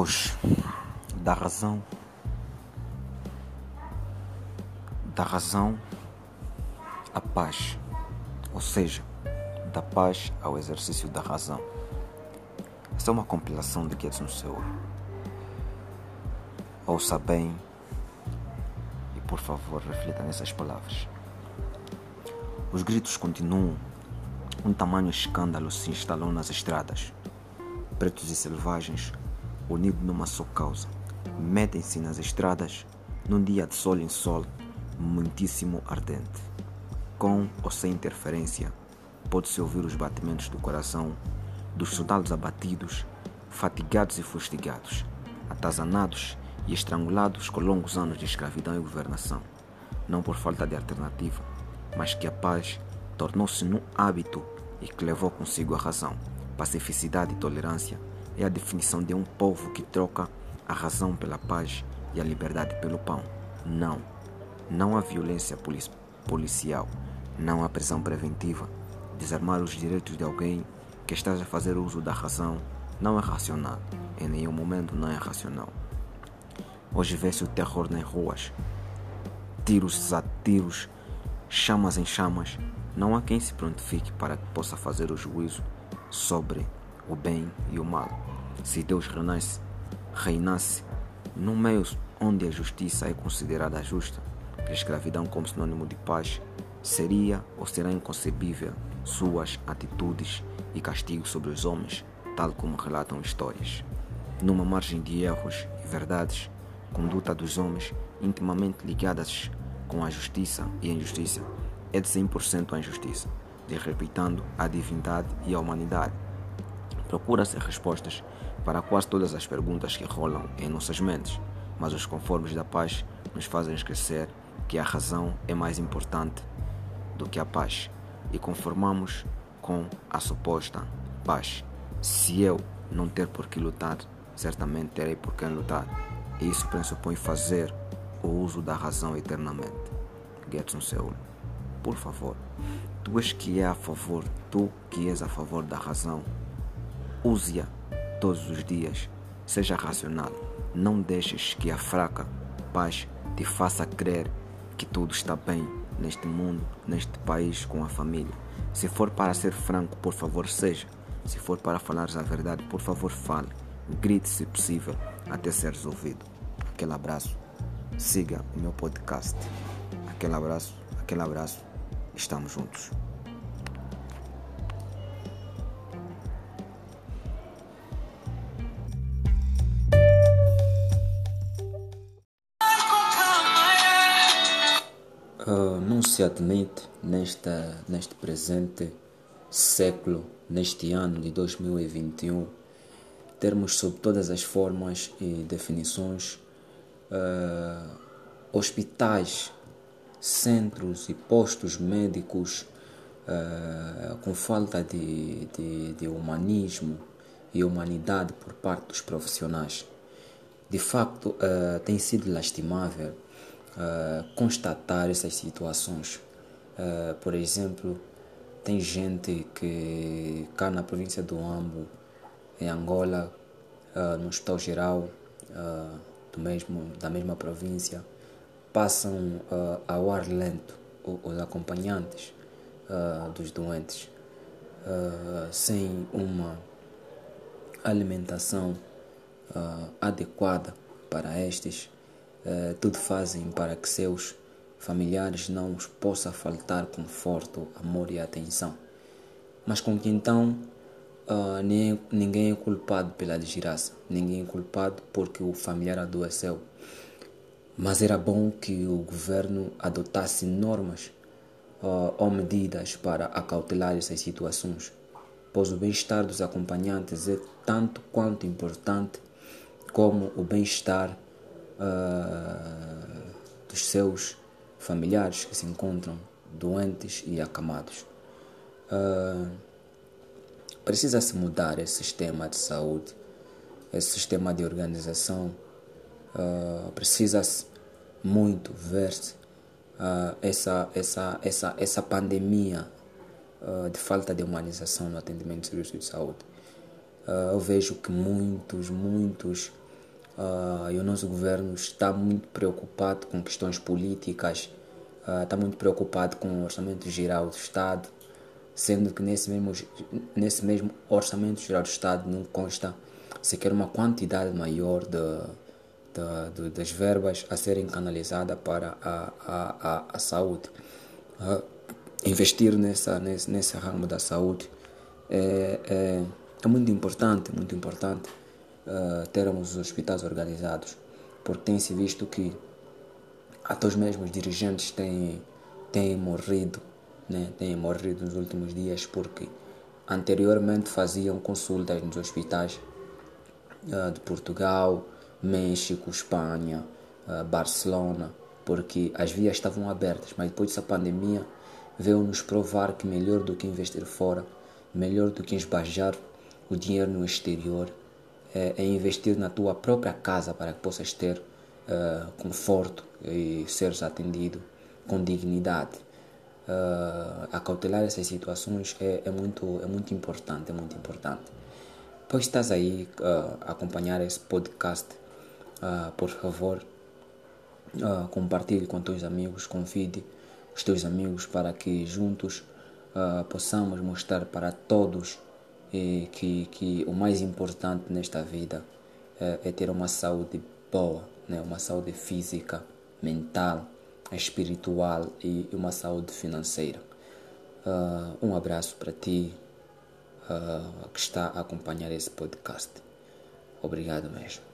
Hoje, da razão, da razão à paz, ou seja, da paz ao exercício da razão. Essa é uma compilação de Guedes no seu. Ouça bem e, por favor, reflita nessas palavras. Os gritos continuam. Um tamanho escândalo se instalou nas estradas. Pretos e selvagens unidos numa só causa. Metem-se nas estradas num dia de sol em sol, muitíssimo ardente. Com ou sem interferência, pode-se ouvir os batimentos do coração dos soldados abatidos, fatigados e fustigados, atazanados e estrangulados com longos anos de escravidão e governação, não por falta de alternativa, mas que a paz tornou-se num hábito e que levou consigo a razão, pacificidade e tolerância é a definição de um povo que troca a razão pela paz e a liberdade pelo pão. Não. Não há violência policial, não há prisão preventiva. Desarmar os direitos de alguém que esteja a fazer uso da razão não é racional. Em nenhum momento não é racional. Hoje vê-se o terror nas ruas. Tiros a tiros, chamas em chamas. Não há quem se prontifique para que possa fazer o juízo sobre o bem e o mal. Se Deus reinasse, reinasse num meio onde a justiça é considerada justa, a escravidão como sinônimo de paz, seria ou será inconcebível suas atitudes e castigos sobre os homens, tal como relatam histórias. Numa margem de erros e verdades, conduta dos homens intimamente ligadas com a justiça e a injustiça é de 100% a injustiça, desrespeitando a divindade e a humanidade Procura-se respostas para quase todas as perguntas que rolam em nossas mentes, mas os conformes da paz nos fazem esquecer que a razão é mais importante do que a paz e conformamos com a suposta paz. Se eu não ter por que lutar, certamente terei por quem lutar. E isso pressupõe fazer o uso da razão eternamente. Getson Seul, por favor, tu és que é a favor, tu que és a favor da razão, Use-a todos os dias. Seja racional. Não deixes que a fraca paz te faça crer que tudo está bem neste mundo, neste país, com a família. Se for para ser franco, por favor, seja. Se for para falar a verdade, por favor, fale. Grite se possível até ser resolvido. Aquele abraço. Siga o meu podcast. Aquele abraço, aquele abraço. Estamos juntos. Não se admite nesta, neste presente século, neste ano de 2021, termos sob todas as formas e definições uh, hospitais, centros e postos médicos uh, com falta de, de, de humanismo e humanidade por parte dos profissionais. De facto, tem sido lastimável uh, constatar essas situações. Uh, por exemplo, tem gente que cá na província do Ambo, em Angola, uh, no Hospital Geral do mesmo, da mesma província, passam ao ar lento os acompanhantes dos doentes, sem uma alimentação adequada para estes eh, tudo fazem para que seus familiares não os possa faltar conforto, amor e atenção. Mas com que então uh, nem, ninguém é culpado pela desgraça, ninguém é culpado porque o familiar adoeceu. Mas era bom que o governo adotasse normas uh, ou medidas para acautelar essas situações, pois o bem-estar dos acompanhantes é tanto quanto importante como o bem-estar uh, dos seus familiares que se encontram doentes e acamados. Uh, Precisa-se mudar esse sistema de saúde, esse sistema de organização. Uh, Precisa-se muito ver uh, essa, essa, essa, essa pandemia uh, de falta de humanização no atendimento de serviços de saúde. eu vejo que muitos, muitos Uh, e o nosso governo está muito preocupado com questões políticas, uh, está muito preocupado com o orçamento geral do Estado, sendo que nesse mesmo, nesse mesmo orçamento geral do Estado não consta sequer uma quantidade maior de, de, de das verbas a serem canalizadas para a, a, a, a saúde. Uh, investir nessa, nesse, nesse ramo da saúde é, é, é muito importante, muito importante uh, termos os hospitais organizados, porque tem-se visto que até os mesmos dirigentes têm, têm morrido, né? têm morrido nos últimos dias porque anteriormente faziam consultas nos hospitais uh, de Portugal, México, Espanha, uh, Barcelona, porque as vias estavam abertas, mas depois dessa pandemia veio nos provar que melhor do que investir fora, melhor do que esbajar o dinheiro no exterior, é, é investir na tua própria casa para que possas ter uh, conforto e seres atendido com dignidade. Uh, acautelar essas situações é, é, muito, é muito importante, é muito importante. Pois estás aí uh, a acompanhar esse podcast, uh, por favor, uh, compartilhe com teus amigos, convide os teus amigos para que juntos possamos mostrar para todos e que, que o mais importante nesta vida é, é ter uma saúde boa, né? uma saúde física, mental, espiritual e uma saúde financeira. Uh, um abraço para ti uh, que está a acompanhar esse podcast. Obrigado mesmo.